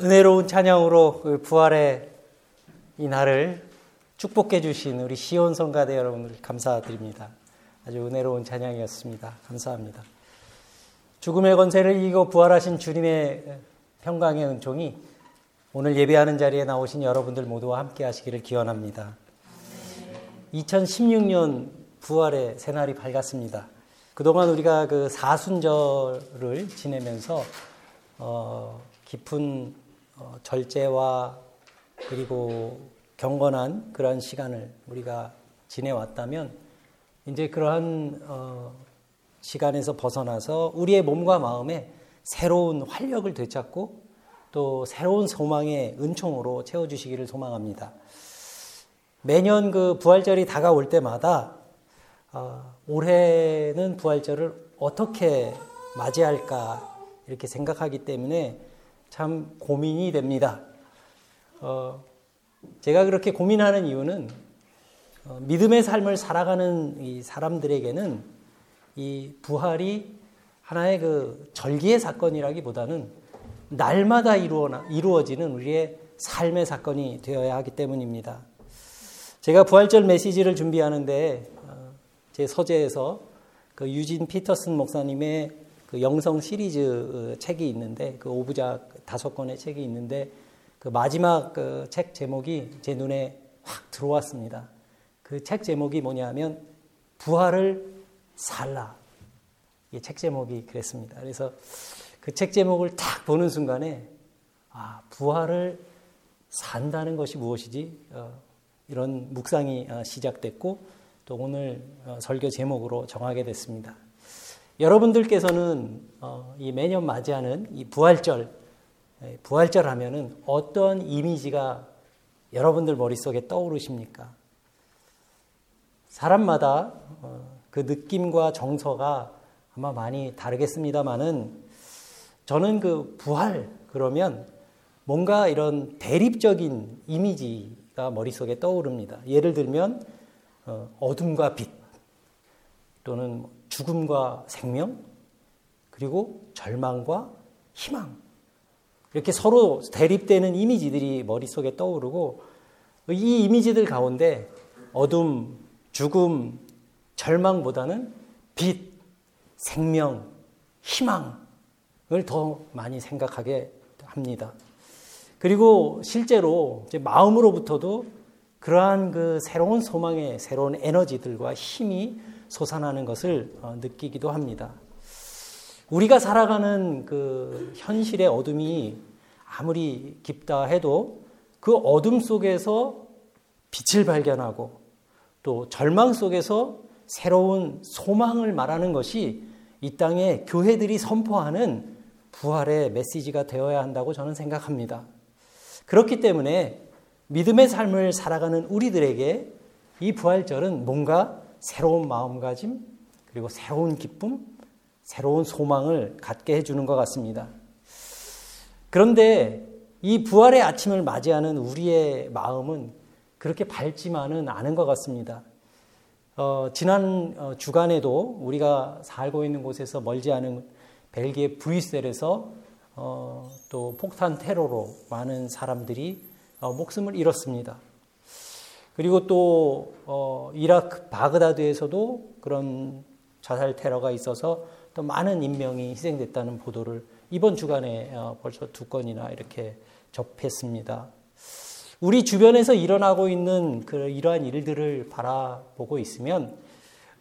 은혜로운 찬양으로 그 부활의 이 날을 축복해 주신 우리 시온 성가대 여러분들 감사드립니다. 아주 은혜로운 찬양이었습니다. 감사합니다. 죽음의 권세를 이기고 부활하신 주님의 평강의 은총이 오늘 예배하는 자리에 나오신 여러분들 모두와 함께 하시기를 기원합니다. 2016년 부활의 새날이 밝았습니다. 그동안 우리가 그 사순절을 지내면서 어, 깊은 어, 절제와 그리고 경건한 그러한 시간을 우리가 지내왔다면 이제 그러한 어, 시간에서 벗어나서 우리의 몸과 마음에 새로운 활력을 되찾고 또 새로운 소망의 은총으로 채워주시기를 소망합니다. 매년 그 부활절이 다가올 때마다 어, 올해는 부활절을 어떻게 맞이할까 이렇게 생각하기 때문에 참 고민이 됩니다. 어, 제가 그렇게 고민하는 이유는 어, 믿음의 삶을 살아가는 이 사람들에게는 이 부활이 하나의 그 절기의 사건이라기보다는 날마다 이루어, 이루어지는 우리의 삶의 사건이 되어야 하기 때문입니다. 제가 부활절 메시지를 준비하는데 어, 제 서재에서 그 유진 피터슨 목사님의 그 영성 시리즈 어, 책이 있는데 그 오부작 다섯 권의 책이 있는데 그 마지막 그 책 제목이 제 눈에 확 들어왔습니다. 그 책 제목이 뭐냐면 부활을 살라. 이 책 제목이 그랬습니다. 그래서 그 책 제목을 딱 보는 순간에 아 부활을 산다는 것이 무엇이지? 어, 이런 묵상이 어, 시작됐고 또 오늘 어, 설교 제목으로 정하게 됐습니다. 여러분들께서는 어, 이 매년 맞이하는 이 부활절, 예, 부활절 하면은 어떤 이미지가 여러분들 머릿속에 떠오르십니까? 사람마다 그 느낌과 정서가 아마 많이 다르겠습니다만은 저는 그 부활 그러면 뭔가 이런 대립적인 이미지가 머릿속에 떠오릅니다. 예를 들면 어둠과 빛 또는 뭐 죽음과 생명, 그리고 절망과 희망. 이렇게 서로 대립되는 이미지들이 머릿속에 떠오르고 이 이미지들 가운데 어둠, 죽음, 절망보다는 빛, 생명, 희망을 더 많이 생각하게 합니다. 그리고 실제로 마음으로부터도 그러한 그 새로운 소망의 새로운 에너지들과 힘이 솟아나는 것을 어, 느끼기도 합니다. 우리가 살아가는 그 현실의 어둠이 아무리 깊다 해도 그 어둠 속에서 빛을 발견하고 또 절망 속에서 새로운 소망을 말하는 것이 이 땅의 교회들이 선포하는 부활의 메시지가 되어야 한다고 저는 생각합니다. 그렇기 때문에 믿음의 삶을 살아가는 우리들에게 이 부활절은 뭔가 새로운 마음가짐, 그리고 새로운 기쁨, 새로운 소망을 갖게 해주는 것 같습니다. 그런데 이 부활의 아침을 맞이하는 우리의 마음은 그렇게 밝지만은 않은 것 같습니다. 어, 지난 어, 주간에도 우리가 살고 있는 곳에서 멀지 않은 벨기에 브뤼셀에서 어, 또 폭탄 테러로 많은 사람들이 어, 목숨을 잃었습니다. 그리고 또 어, 이라크 바그다드에서도 그런 자살 테러가 있어서 또 많은 인명이 희생됐다는 보도를 이번 주간에 어, 벌써 두 건이나 이렇게 접했습니다. 우리 주변에서 일어나고 있는 그 이러한 일들을 바라보고 있으면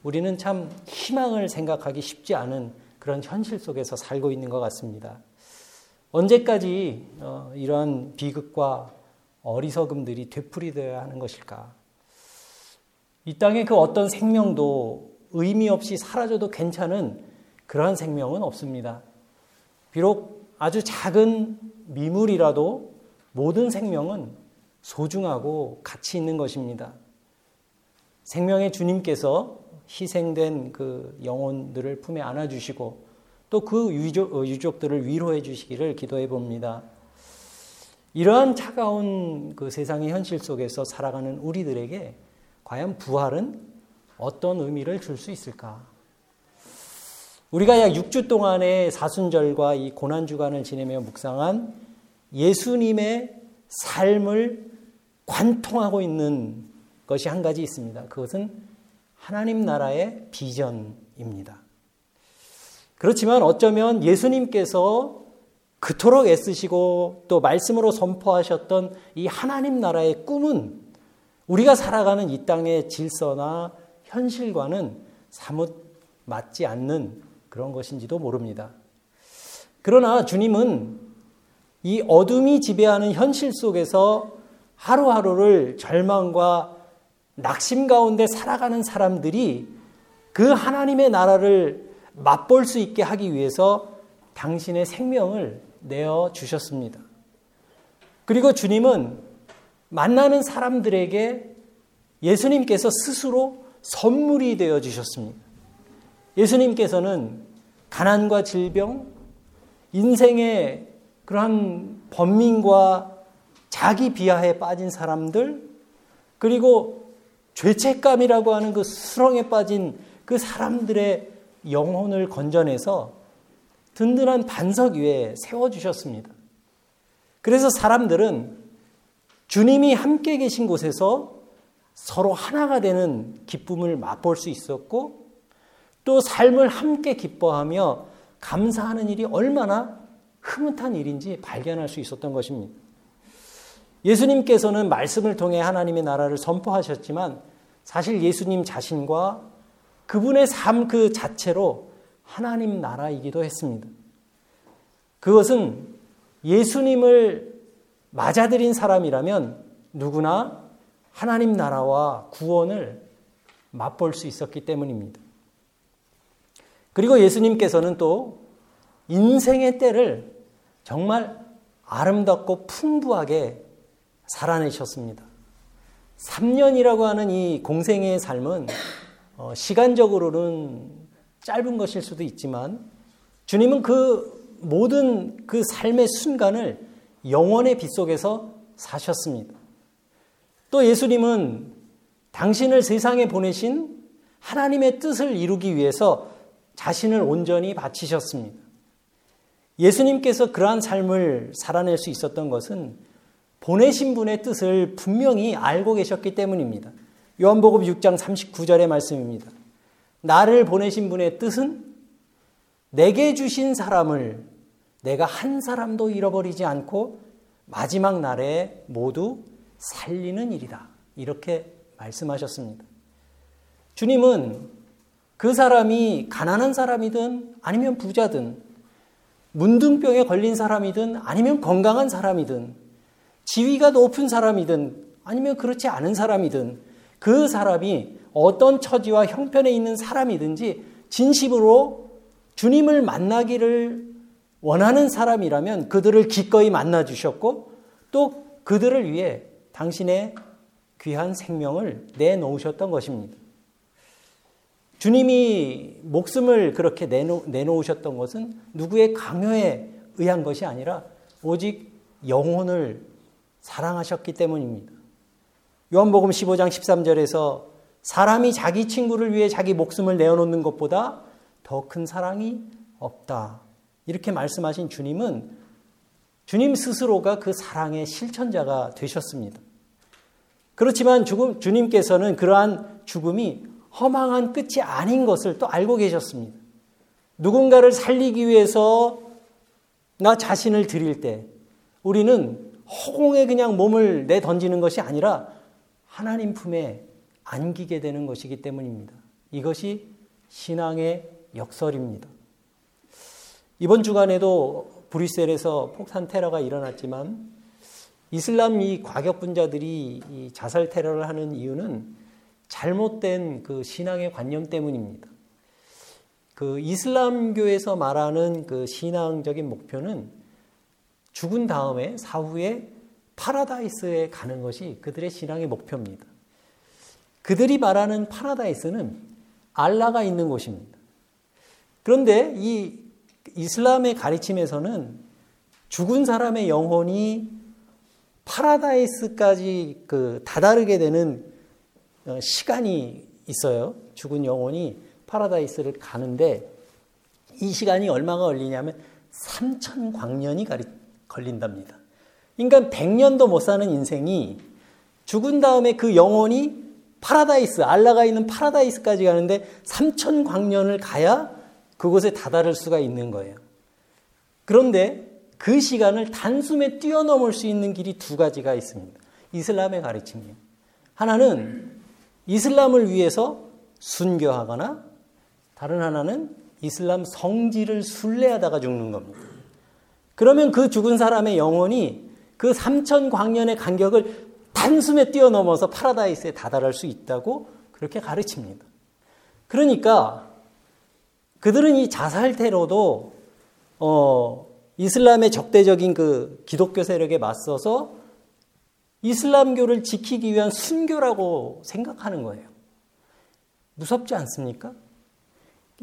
우리는 참 희망을 생각하기 쉽지 않은 그런 현실 속에서 살고 있는 것 같습니다. 언제까지 어, 이러한 비극과 어리석음들이 되풀이되어야 하는 것일까? 이 땅에 그 어떤 생명도 의미 없이 사라져도 괜찮은 그러한 생명은 없습니다. 비록 아주 작은 미물이라도 모든 생명은 소중하고 가치 있는 것입니다. 생명의 주님께서 희생된 그 영혼들을 품에 안아주시고 또 그 유족, 어, 유족들을 위로해 주시기를 기도해 봅니다. 이러한 차가운 그 세상의 현실 속에서 살아가는 우리들에게 과연 부활은 어떤 의미를 줄 수 있을까? 우리가 약 6주 동안의 사순절과 이 고난주간을 지내며 묵상한 예수님의 삶을 관통하고 있는 것이 한 가지 있습니다. 그것은 하나님 나라의 비전입니다. 그렇지만 어쩌면 예수님께서 그토록 애쓰시고 또 말씀으로 선포하셨던 이 하나님 나라의 꿈은 우리가 살아가는 이 땅의 질서나 현실과는 사뭇 맞지 않는 그런 것인지도 모릅니다. 그러나 주님은 이 어둠이 지배하는 현실 속에서 하루하루를 절망과 낙심 가운데 살아가는 사람들이 그 하나님의 나라를 맛볼 수 있게 하기 위해서 당신의 생명을 내어 주셨습니다. 그리고 주님은 만나는 사람들에게 예수님께서 스스로 선물이 되어 주셨습니다. 예수님께서는 가난과 질병, 인생의 그러한 번민과 자기 비하에 빠진 사람들, 그리고 죄책감이라고 하는 그 수렁에 빠진 그 사람들의 영혼을 건져내서 든든한 반석 위에 세워주셨습니다. 그래서 사람들은 주님이 함께 계신 곳에서 서로 하나가 되는 기쁨을 맛볼 수 있었고 또 삶을 함께 기뻐하며 감사하는 일이 얼마나 흐뭇한 일인지 발견할 수 있었던 것입니다. 예수님께서는 말씀을 통해 하나님의 나라를 선포하셨지만 사실 예수님 자신과 그분의 삶 그 자체로 하나님 나라이기도 했습니다. 그것은 예수님을 맞아들인 사람이라면 누구나 하나님 나라와 구원을 맛볼 수 있었기 때문입니다. 그리고 예수님께서는 또 인생의 때를 정말 아름답고 풍부하게 살아내셨습니다. 3년이라고 하는 이 공생의 삶은 어, 시간적으로는 짧은 것일 수도 있지만 주님은 그 모든 그 삶의 순간을 영원의 빛 속에서 사셨습니다. 또 예수님은 당신을 세상에 보내신 하나님의 뜻을 이루기 위해서 자신을 온전히 바치셨습니다. 예수님께서 그러한 삶을 살아낼 수 있었던 것은 보내신 분의 뜻을 분명히 알고 계셨기 때문입니다. 요한복음 6장 39절의 말씀입니다. 나를 보내신 분의 뜻은 내게 주신 사람을 내가 한 사람도 잃어버리지 않고 마지막 날에 모두 살리는 일이다. 이렇게 말씀하셨습니다. 주님은 그 사람이 가난한 사람이든 아니면 부자든 문둥병에 걸린 사람이든 아니면 건강한 사람이든 지위가 높은 사람이든 아니면 그렇지 않은 사람이든 그 사람이 어떤 처지와 형편에 있는 사람이든지 진심으로 주님을 만나기를 원하는 사람이라면 그들을 기꺼이 만나 주셨고 또 그들을 위해 당신의 귀한 생명을 내놓으셨던 것입니다. 주님이 목숨을 그렇게 내놓, 내놓으셨던 것은 누구의 강요에 의한 것이 아니라 오직 영혼을 사랑하셨기 때문입니다. 요한복음 15장 13절에서 사람이 자기 친구를 위해 자기 목숨을 내어놓는 것보다 더 큰 사랑이 없다. 이렇게 말씀하신 주님은 주님 스스로가 그 사랑의 실천자가 되셨습니다. 그렇지만 죽음, 주님께서는 그러한 죽음이 허망한 끝이 아닌 것을 또 알고 계셨습니다. 누군가를 살리기 위해서 나 자신을 드릴 때 우리는 허공에 그냥 몸을 내 던지는 것이 아니라 하나님 품에 안기게 되는 것이기 때문입니다. 이것이 신앙의 역설입니다. 이번 주간에도 브뤼셀에서 폭탄 테러가 일어났지만 이슬람 이 과격분자들이 이 자살 테러를 하는 이유는 잘못된 그 신앙의 관념 때문입니다. 그 이슬람교에서 말하는 그 신앙적인 목표는 죽은 다음에 사후에 파라다이스에 가는 것이 그들의 신앙의 목표입니다. 그들이 말하는 파라다이스는 알라가 있는 곳입니다. 그런데 이 이슬람의 가르침에서는 죽은 사람의 영혼이 파라다이스까지 그 다다르게 되는 어, 시간이 있어요. 죽은 영혼이 파라다이스를 가는데 이 시간이 얼마가 걸리냐면 3천 광년이 걸린답니다. 인간 100년도 못 사는 인생이 죽은 다음에 그 영혼이 파라다이스, 알라가 있는 파라다이스까지 가는데 3천 광년을 가야 그곳에 다다를 수가 있는 거예요. 그런데 그 시간을 단숨에 뛰어넘을 수 있는 길이 두 가지가 있습니다. 이슬람의 가르침이에요. 하나는 이슬람을 위해서 순교하거나 다른 하나는 이슬람 성지를 순례하다가 죽는 겁니다. 그러면 그 죽은 사람의 영혼이 그 3천 광년의 간격을 단숨에 뛰어넘어서 파라다이스에 다다를 수 있다고 그렇게 가르칩니다. 그러니까 그들은 이 자살 테러도 어, 이슬람의 적대적인 그 기독교 세력에 맞서서 이슬람교를 지키기 위한 순교라고 생각하는 거예요. 무섭지 않습니까?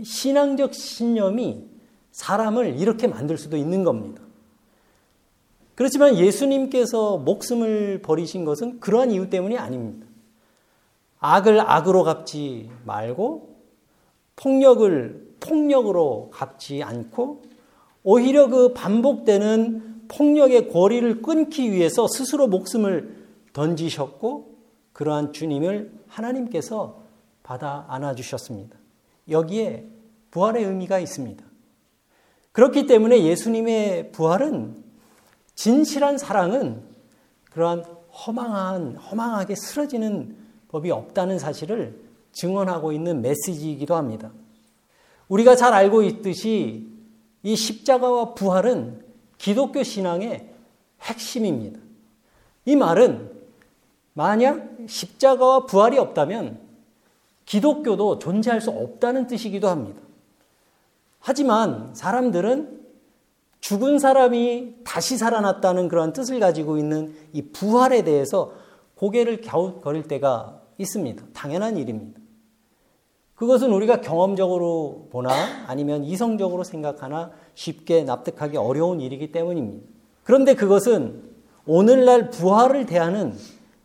신앙적 신념이 사람을 이렇게 만들 수도 있는 겁니다. 그렇지만 예수님께서 목숨을 버리신 것은 그러한 이유 때문이 아닙니다. 악을 악으로 갚지 말고 폭력을 폭력으로 갚지 않고 오히려 그 반복되는 폭력의 고리를 끊기 위해서 스스로 목숨을 던지셨고 그러한 주님을 하나님께서 받아 안아주셨습니다. 여기에 부활의 의미가 있습니다. 그렇기 때문에 예수님의 부활은 진실한 사랑은 그러한 허망한, 허망하게 쓰러지는 법이 없다는 사실을 증언하고 있는 메시지이기도 합니다. 우리가 잘 알고 있듯이 이 십자가와 부활은 기독교 신앙의 핵심입니다. 이 말은 만약 십자가와 부활이 없다면 기독교도 존재할 수 없다는 뜻이기도 합니다. 하지만 사람들은 죽은 사람이 다시 살아났다는 그런 뜻을 가지고 있는 이 부활에 대해서 고개를 갸웃거릴 때가 있습니다. 당연한 일입니다. 그것은 우리가 경험적으로 보나 아니면 이성적으로 생각하나 쉽게 납득하기 어려운 일이기 때문입니다. 그런데 그것은 오늘날 부활을 대하는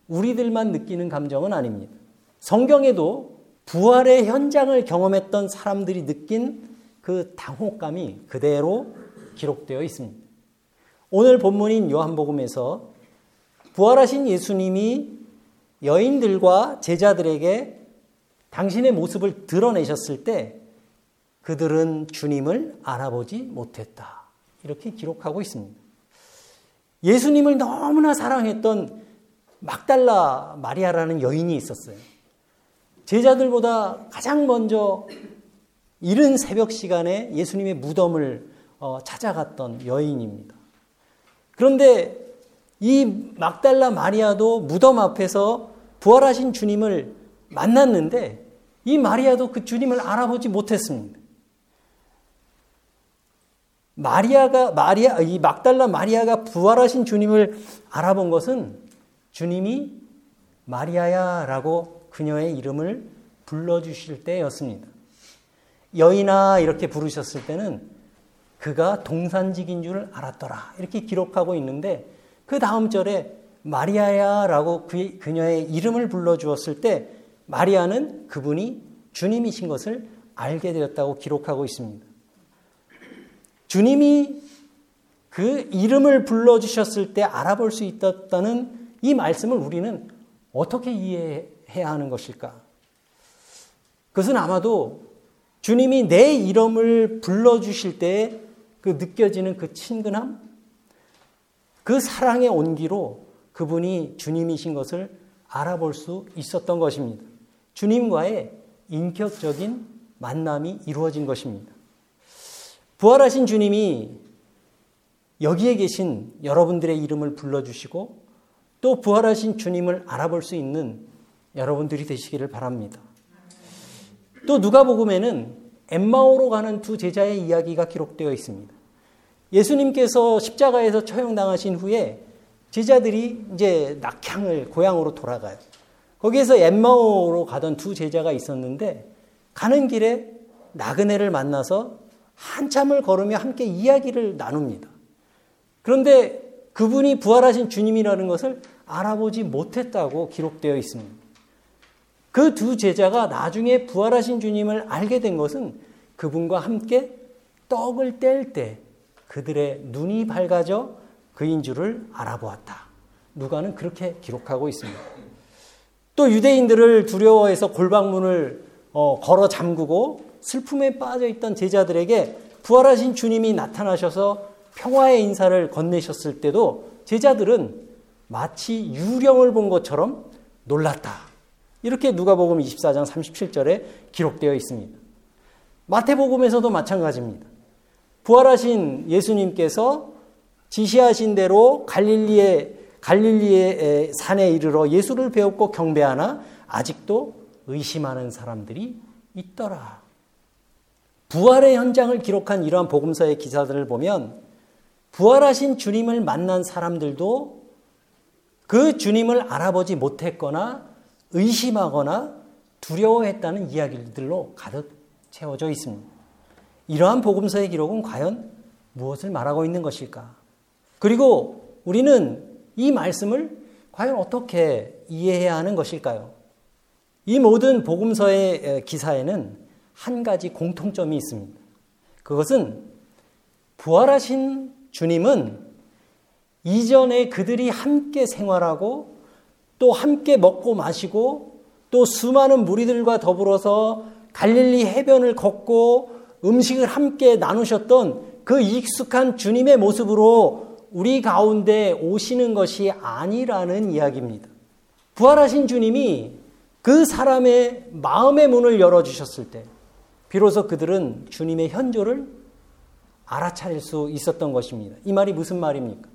우리들만 느끼는 감정은 아닙니다. 성경에도 부활의 현장을 경험했던 사람들이 느낀 그 당혹감이 그대로 기록되어 있습니다. 오늘 본문인 요한복음에서 부활하신 예수님이 여인들과 제자들에게 당신의 모습을 드러내셨을 때 그들은 주님을 알아보지 못했다. 이렇게 기록하고 있습니다. 예수님을 너무나 사랑했던 막달라 마리아라는 여인이 있었어요. 제자들보다 가장 먼저 이른 새벽 시간에 예수님의 무덤을 어, 찾아갔던 여인입니다. 그런데 이 막달라 마리아도 무덤 앞에서 부활하신 주님을 만났는데 이 마리아도 그 주님을 알아보지 못했습니다. 마리아가 마리아 이 막달라 마리아가 부활하신 주님을 알아본 것은 주님이 마리아야라고 그녀의 이름을 불러 주실 때였습니다. 여인아 이렇게 부르셨을 때는 그가 동산직인 줄 알았더라. 이렇게 기록하고 있는데 그 다음 절에 마리아야라고 그, 그녀의 이름을 불러 주었을 때 마리아는 그분이 주님이신 것을 알게 되었다고 기록하고 있습니다. 주님이 그 이름을 불러주셨을 때 알아볼 수 있었다는 이 말씀을 우리는 어떻게 이해해야 하는 것일까? 그것은 아마도 주님이 내 이름을 불러주실 때 그 느껴지는 그 친근함, 그 사랑의 온기로 그분이 주님이신 것을 알아볼 수 있었던 것입니다. 주님과의 인격적인 만남이 이루어진 것입니다. 부활하신 주님이 여기에 계신 여러분들의 이름을 불러주시고 또 부활하신 주님을 알아볼 수 있는 여러분들이 되시기를 바랍니다. 또 누가복음에는 엠마오로 가는 두 제자의 이야기가 기록되어 있습니다. 예수님께서 십자가에서 처형당하신 후에 제자들이 이제 낙향을 고향으로 돌아가요. 거기에서 엠마오로 가던 두 제자가 있었는데 가는 길에 나그네를 만나서 한참을 걸으며 함께 이야기를 나눕니다. 그런데 그분이 부활하신 주님이라는 것을 알아보지 못했다고 기록되어 있습니다. 그 두 제자가 나중에 부활하신 주님을 알게 된 것은 그분과 함께 떡을 뗄 때 그들의 눈이 밝아져 그인 줄을 알아보았다. 누가는 그렇게 기록하고 있습니다. 또 유대인들을 두려워해서 골방문을 어, 걸어 잠그고 슬픔에 빠져 있던 제자들에게 부활하신 주님이 나타나셔서 평화의 인사를 건네셨을 때도 제자들은 마치 유령을 본 것처럼 놀랐다. 이렇게 누가복음 24장 37절에 기록되어 있습니다. 마태복음에서도 마찬가지입니다. 부활하신 예수님께서 지시하신 대로 갈릴리의 갈릴리의 산에 이르러 예수를 배웠고 경배하나 아직도 의심하는 사람들이 있더라. 부활의 현장을 기록한 이러한 복음서의 기사들을 보면 부활하신 주님을 만난 사람들도 그 주님을 알아보지 못했거나 의심하거나 두려워했다는 이야기들로 가득 채워져 있습니다. 이러한 복음서의 기록은 과연 무엇을 말하고 있는 것일까? 그리고 우리는 이 말씀을 과연 어떻게 이해해야 하는 것일까요? 이 모든 복음서의 기사에는 한 가지 공통점이 있습니다. 그것은 부활하신 주님은 이전에 그들이 함께 생활하고 또 함께 먹고 마시고 또 수많은 무리들과 더불어서 갈릴리 해변을 걷고 음식을 함께 나누셨던 그 익숙한 주님의 모습으로 우리 가운데 오시는 것이 아니라는 이야기입니다. 부활하신 주님이 그 사람의 마음의 문을 열어주셨을 때, 비로소 그들은 주님의 현조를 알아차릴 수 있었던 것입니다. 이 말이 무슨 말입니까?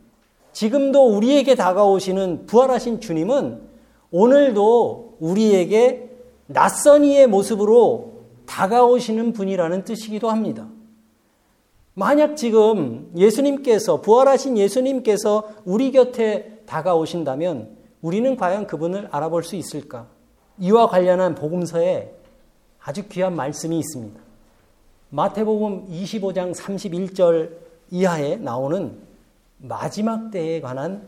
지금도 우리에게 다가오시는 부활하신 주님은 오늘도 우리에게 낯선 이의 모습으로 다가오시는 분이라는 뜻이기도 합니다. 만약 지금 예수님께서, 부활하신 예수님께서 우리 곁에 다가오신다면 우리는 과연 그분을 알아볼 수 있을까? 이와 관련한 복음서에 아주 귀한 말씀이 있습니다. 마태복음 25장 31절 이하에 나오는 마지막 때에 관한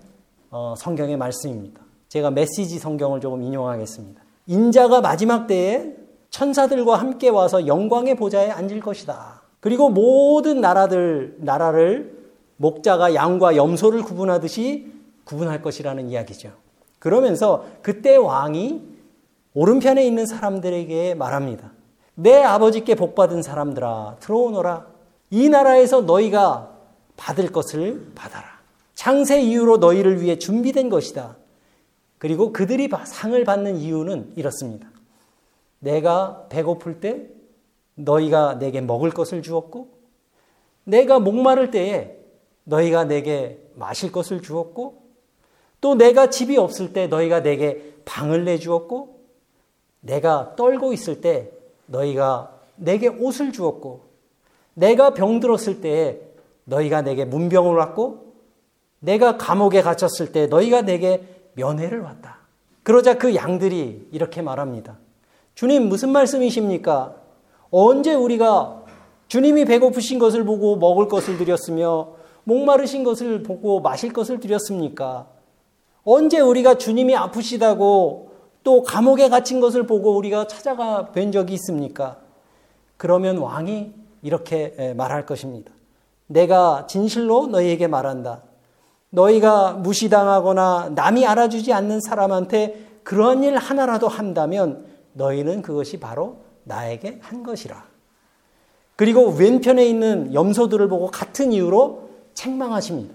어, 성경의 말씀입니다. 제가 메시지 성경을 조금 인용하겠습니다. 인자가 마지막 때에 천사들과 함께 와서 영광의 보좌에 앉을 것이다. 그리고 모든 나라들, 나라를 목자가 양과 염소를 구분하듯이 구분할 것이라는 이야기죠. 그러면서 그때 왕이 오른편에 있는 사람들에게 말합니다. 내 아버지께 복받은 사람들아, 들어오너라. 이 나라에서 너희가 받을 것을 받아라. 창세 이후로 너희를 위해 준비된 것이다. 그리고 그들이 상을 받는 이유는 이렇습니다. 내가 배고플 때 너희가 내게 먹을 것을 주었고 내가 목마를 때에 너희가 내게 마실 것을 주었고 또 내가 집이 없을 때 너희가 내게 방을 내주었고 내가 떨고 있을 때 너희가 내게 옷을 주었고 내가 병들었을 때에 너희가 내게 문병을 왔고 내가 감옥에 갇혔을 때 너희가 내게 면회를 왔다. 그러자 그 양들이 이렇게 말합니다. 주님 무슨 말씀이십니까? 언제 우리가 주님이 배고프신 것을 보고 먹을 것을 드렸으며 목마르신 것을 보고 마실 것을 드렸습니까? 언제 우리가 주님이 아프시다고 또 감옥에 갇힌 것을 보고 우리가 찾아가 뵌 적이 있습니까? 그러면 왕이 이렇게 말할 것입니다. 내가 진실로 너희에게 말한다. 너희가 무시당하거나 남이 알아주지 않는 사람한테 그런 일 하나라도 한다면 너희는 그것이 바로 나에게 한 것이라. 그리고 왼편에 있는 염소들을 보고 같은 이유로 책망하십니다.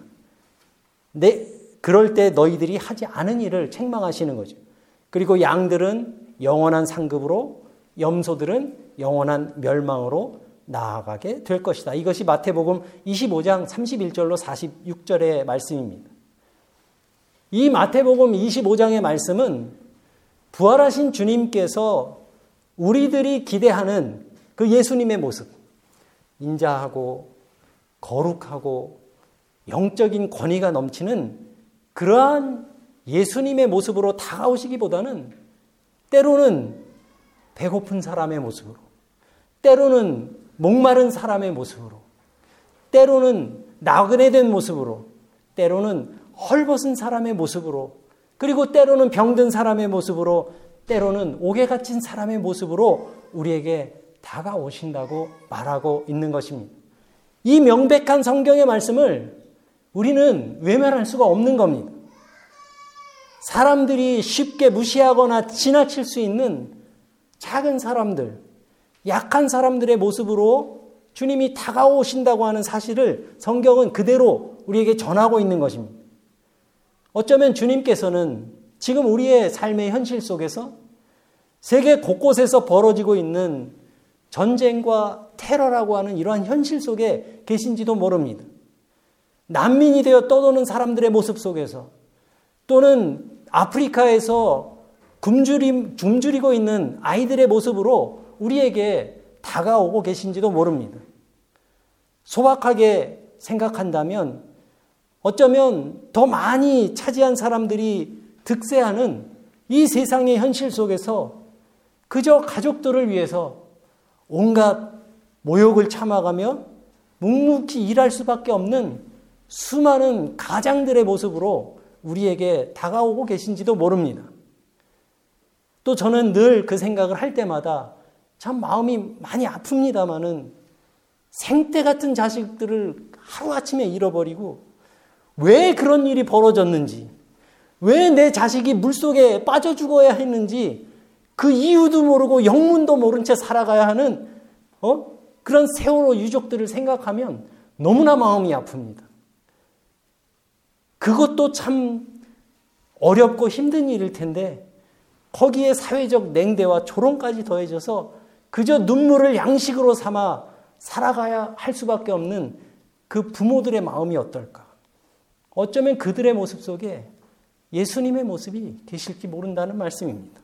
내, 그럴 때 너희들이 하지 않은 일을 책망하시는 거죠. 그리고 양들은 영원한 상급으로, 염소들은 영원한 멸망으로 나아가게 될 것이다. 이것이 마태복음 25장 31절로 46절의 말씀입니다. 이 마태복음 25장의 말씀은 부활하신 주님께서 우리들이 기대하는 그 예수님의 모습, 인자하고 거룩하고 영적인 권위가 넘치는 그러한 예수님의 모습으로 다가오시기보다는 때로는 배고픈 사람의 모습으로, 때로는 목마른 사람의 모습으로, 때로는 나그네 된 모습으로, 때로는 헐벗은 사람의 모습으로, 그리고 때로는 병든 사람의 모습으로 때로는 옥에 갇힌 사람의 모습으로 우리에게 다가오신다고 말하고 있는 것입니다. 이 명백한 성경의 말씀을 우리는 외면할 수가 없는 겁니다. 사람들이 쉽게 무시하거나 지나칠 수 있는 작은 사람들, 약한 사람들의 모습으로 주님이 다가오신다고 하는 사실을 성경은 그대로 우리에게 전하고 있는 것입니다. 어쩌면 주님께서는 지금 우리의 삶의 현실 속에서 세계 곳곳에서 벌어지고 있는 전쟁과 테러라고 하는 이러한 현실 속에 계신지도 모릅니다. 난민이 되어 떠도는 사람들의 모습 속에서 또는 아프리카에서 굶주림, 굶주리고 있는 아이들의 모습으로 우리에게 다가오고 계신지도 모릅니다. 소박하게 생각한다면 어쩌면 더 많이 차지한 사람들이 득세하는 이 세상의 현실 속에서 그저 가족들을 위해서 온갖 모욕을 참아가며 묵묵히 일할 수밖에 없는 수많은 가장들의 모습으로 우리에게 다가오고 계신지도 모릅니다. 또 저는 늘 그 생각을 할 때마다 참 마음이 많이 아픕니다마는 생떼 같은 자식들을 하루아침에 잃어버리고 왜 그런 일이 벌어졌는지, 왜 내 자식이 물속에 빠져 죽어야 했는지 그 이유도 모르고 영문도 모른 채 살아가야 하는 어? 그런 세월호 유족들을 생각하면 너무나 마음이 아픕니다. 그것도 참 어렵고 힘든 일일 텐데 거기에 사회적 냉대와 조롱까지 더해져서 그저 눈물을 양식으로 삼아 살아가야 할 수밖에 없는 그 부모들의 마음이 어떨까? 어쩌면 그들의 모습 속에 예수님의 모습이 계실지 모른다는 말씀입니다.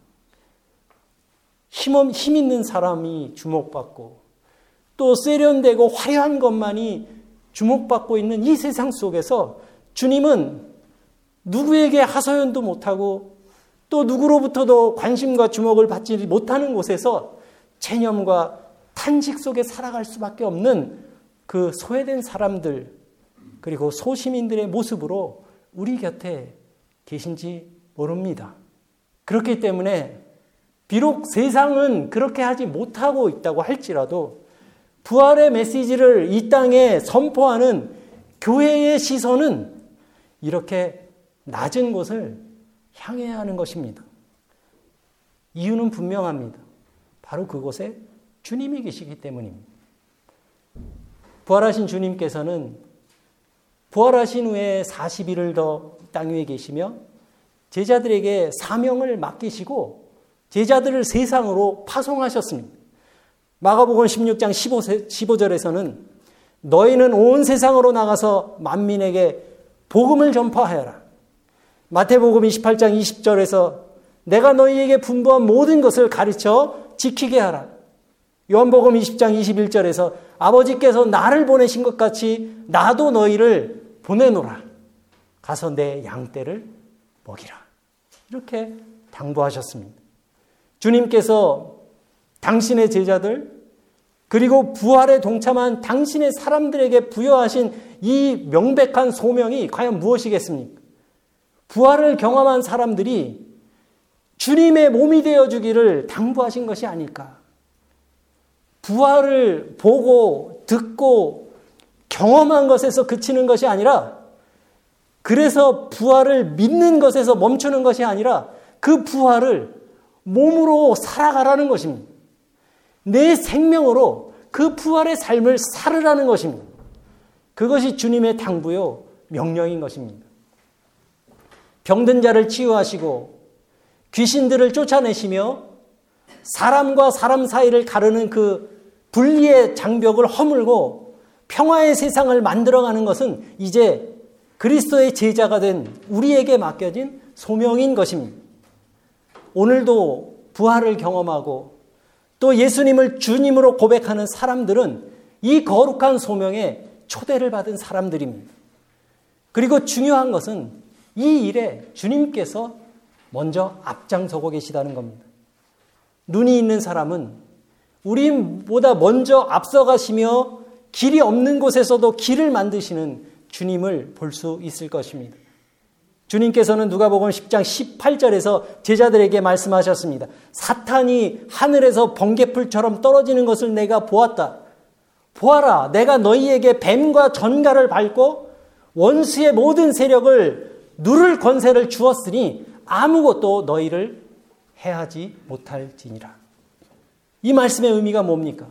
힘, 힘 있는 사람이 주목받고 또 세련되고 화려한 것만이 주목받고 있는 이 세상 속에서 주님은 누구에게 하소연도 못하고 또 누구로부터도 관심과 주목을 받지 못하는 곳에서 체념과 탄식 속에 살아갈 수밖에 없는 그 소외된 사람들 그리고 소시민들의 모습으로 우리 곁에 계신지 모릅니다. 그렇기 때문에 비록 세상은 그렇게 하지 못하고 있다고 할지라도 부활의 메시지를 이 땅에 선포하는 교회의 시선은 이렇게 낮은 곳을 향해야 하는 것입니다. 이유는 분명합니다. 바로 그곳에 주님이 계시기 때문입니다. 부활하신 주님께서는 부활하신 후에 40일을 더 땅 위에 계시며 제자들에게 사명을 맡기시고 제자들을 세상으로 파송하셨습니다. 마가복음 16장 15, 절에서는 너희는 온 세상으로 나가서 만민에게 복음을 전파하여라. 마태복음 28장 20절에서 내가 너희에게 분부한 모든 것을 가르쳐 지키게 하라. 요한복음 20장 21절에서 아버지께서 나를 보내신 것 같이 나도 너희를 보내노라. 가서 내 양떼를 먹이라. 이렇게 당부하셨습니다. 주님께서 당신의 제자들 그리고 부활에 동참한 당신의 사람들에게 부여하신 이 명백한 소명이 과연 무엇이겠습니까? 부활을 경험한 사람들이 주님의 몸이 되어 주기를 당부하신 것이 아닐까? 부활을 보고 듣고 경험한 것에서 그치는 것이 아니라 그래서 부활을 믿는 것에서 멈추는 것이 아니라 그 부활을 몸으로 살아가라는 것입니다. 내 생명으로 그 부활의 삶을 살으라는 것입니다. 그것이 주님의 당부요, 명령인 것입니다. 병든 자를 치유하시고 귀신들을 쫓아내시며 사람과 사람 사이를 가르는 그 분리의 장벽을 허물고 평화의 세상을 만들어가는 것은 이제 그리스도의 제자가 된 우리에게 맡겨진 소명인 것입니다. 오늘도 부활을 경험하고 또 예수님을 주님으로 고백하는 사람들은 이 거룩한 소명에 초대를 받은 사람들입니다. 그리고 중요한 것은 이 일에 주님께서 먼저 앞장서고 계시다는 겁니다. 눈이 있는 사람은 우리보다 먼저 앞서가시며 길이 없는 곳에서도 길을 만드시는 주님을 볼 수 있을 것입니다. 주님께서는 누가복음 10장 18절에서 제자들에게 말씀하셨습니다. 사탄이 하늘에서 번개풀처럼 떨어지는 것을 내가 보았다. 보아라, 내가 너희에게 뱀과 전갈을 밟고 원수의 모든 세력을 누를 권세를 주었으니 아무것도 너희를 해하지 못할지니라. 이 말씀의 의미가 뭡니까?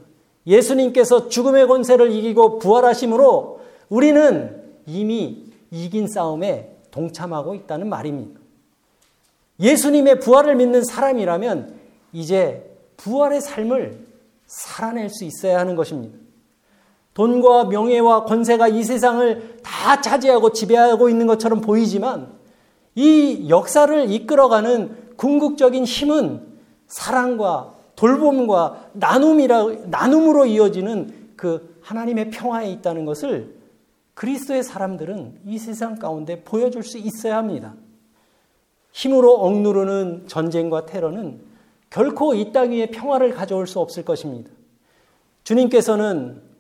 예수님께서 죽음의 권세를 이기고 부활하심으로 우리는 이미 이긴 싸움에 동참하고 있다는 말입니다. 예수님의 부활을 믿는 사람이라면 이제 부활의 삶을 살아낼 수 있어야 하는 것입니다. 돈과 명예와 권세가 이 세상을 다 차지하고 지배하고 있는 것처럼 보이지만 이 역사를 이끌어가는 궁극적인 힘은 사랑과 돌봄과 나눔이라 나눔으로 이어지는 그 하나님의 평화에 있다는 것을 그리스도의 사람들은 이 세상 가운데 보여줄 수 있어야 합니다. 힘으로 억누르는 전쟁과 테러는 결코 이 땅 위에 평화를 가져올 수 없을 것입니다. 주님께서는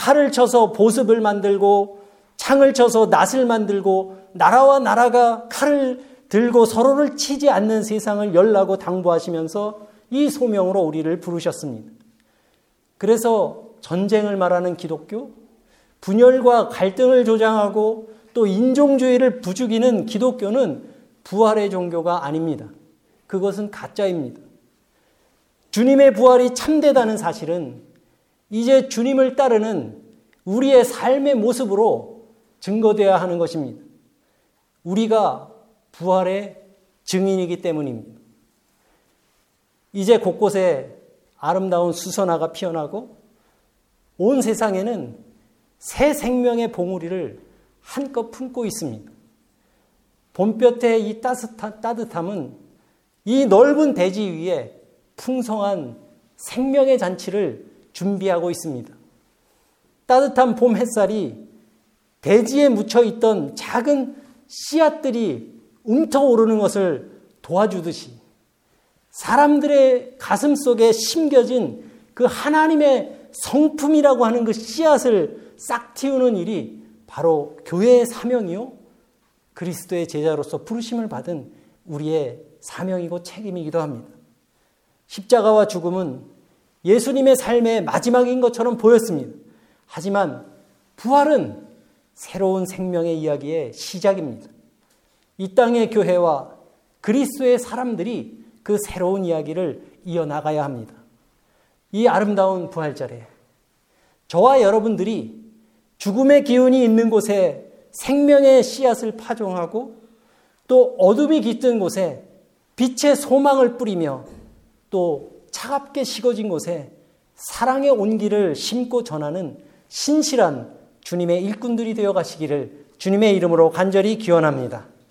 칼을 쳐서 보습을 만들고 창을 쳐서 낫을 만들고 나라와 나라가 칼을 들고 서로를 치지 않는 세상을 열라고 당부하시면서 이 소명으로 우리를 부르셨습니다. 그래서 전쟁을 말하는 기독교, 분열과 갈등을 조장하고 또 인종주의를 부추기는 기독교는 부활의 종교가 아닙니다. 그것은 가짜입니다. 주님의 부활이 참되다는 사실은 이제 주님을 따르는 우리의 삶의 모습으로 증거되어야 하는 것입니다. 우리가 부활의 증인이기 때문입니다. 이제 곳곳에 아름다운 수선화가 피어나고 온 세상에는 새 생명의 봉우리를 한껏 품고 있습니다. 봄볕의 이 따뜻한, 따뜻함은 이 넓은 대지 위에 풍성한 생명의 잔치를 준비하고 있습니다. 따뜻한 봄 햇살이 대지에 묻혀 있던 작은 씨앗들이 움터오르는 것을 도와주듯이 사람들의 가슴 속에 심겨진 그 하나님의 성품이라고 하는 그 씨앗을 싹 틔우는 일이 바로 교회의 사명이요. 그리스도의 제자로서 부르심을 받은 우리의 사명이고 책임이기도 합니다. 십자가와 죽음은 예수님의 삶의 마지막인 것처럼 보였습니다. 하지만 부활은 새로운 생명의 이야기의 시작입니다. 이 땅의 교회와 그리스도의 사람들이 그 새로운 이야기를 이어나가야 합니다. 이 아름다운 부활절에 저와 여러분들이 죽음의 기운이 있는 곳에 생명의 씨앗을 파종하고 또 어둠이 깃든 곳에 빛의 소망을 뿌리며 또 차갑게 식어진 곳에 사랑의 온기를 심고 전하는 신실한 주님의 일꾼들이 되어 가시기를 주님의 이름으로 간절히 기원합니다.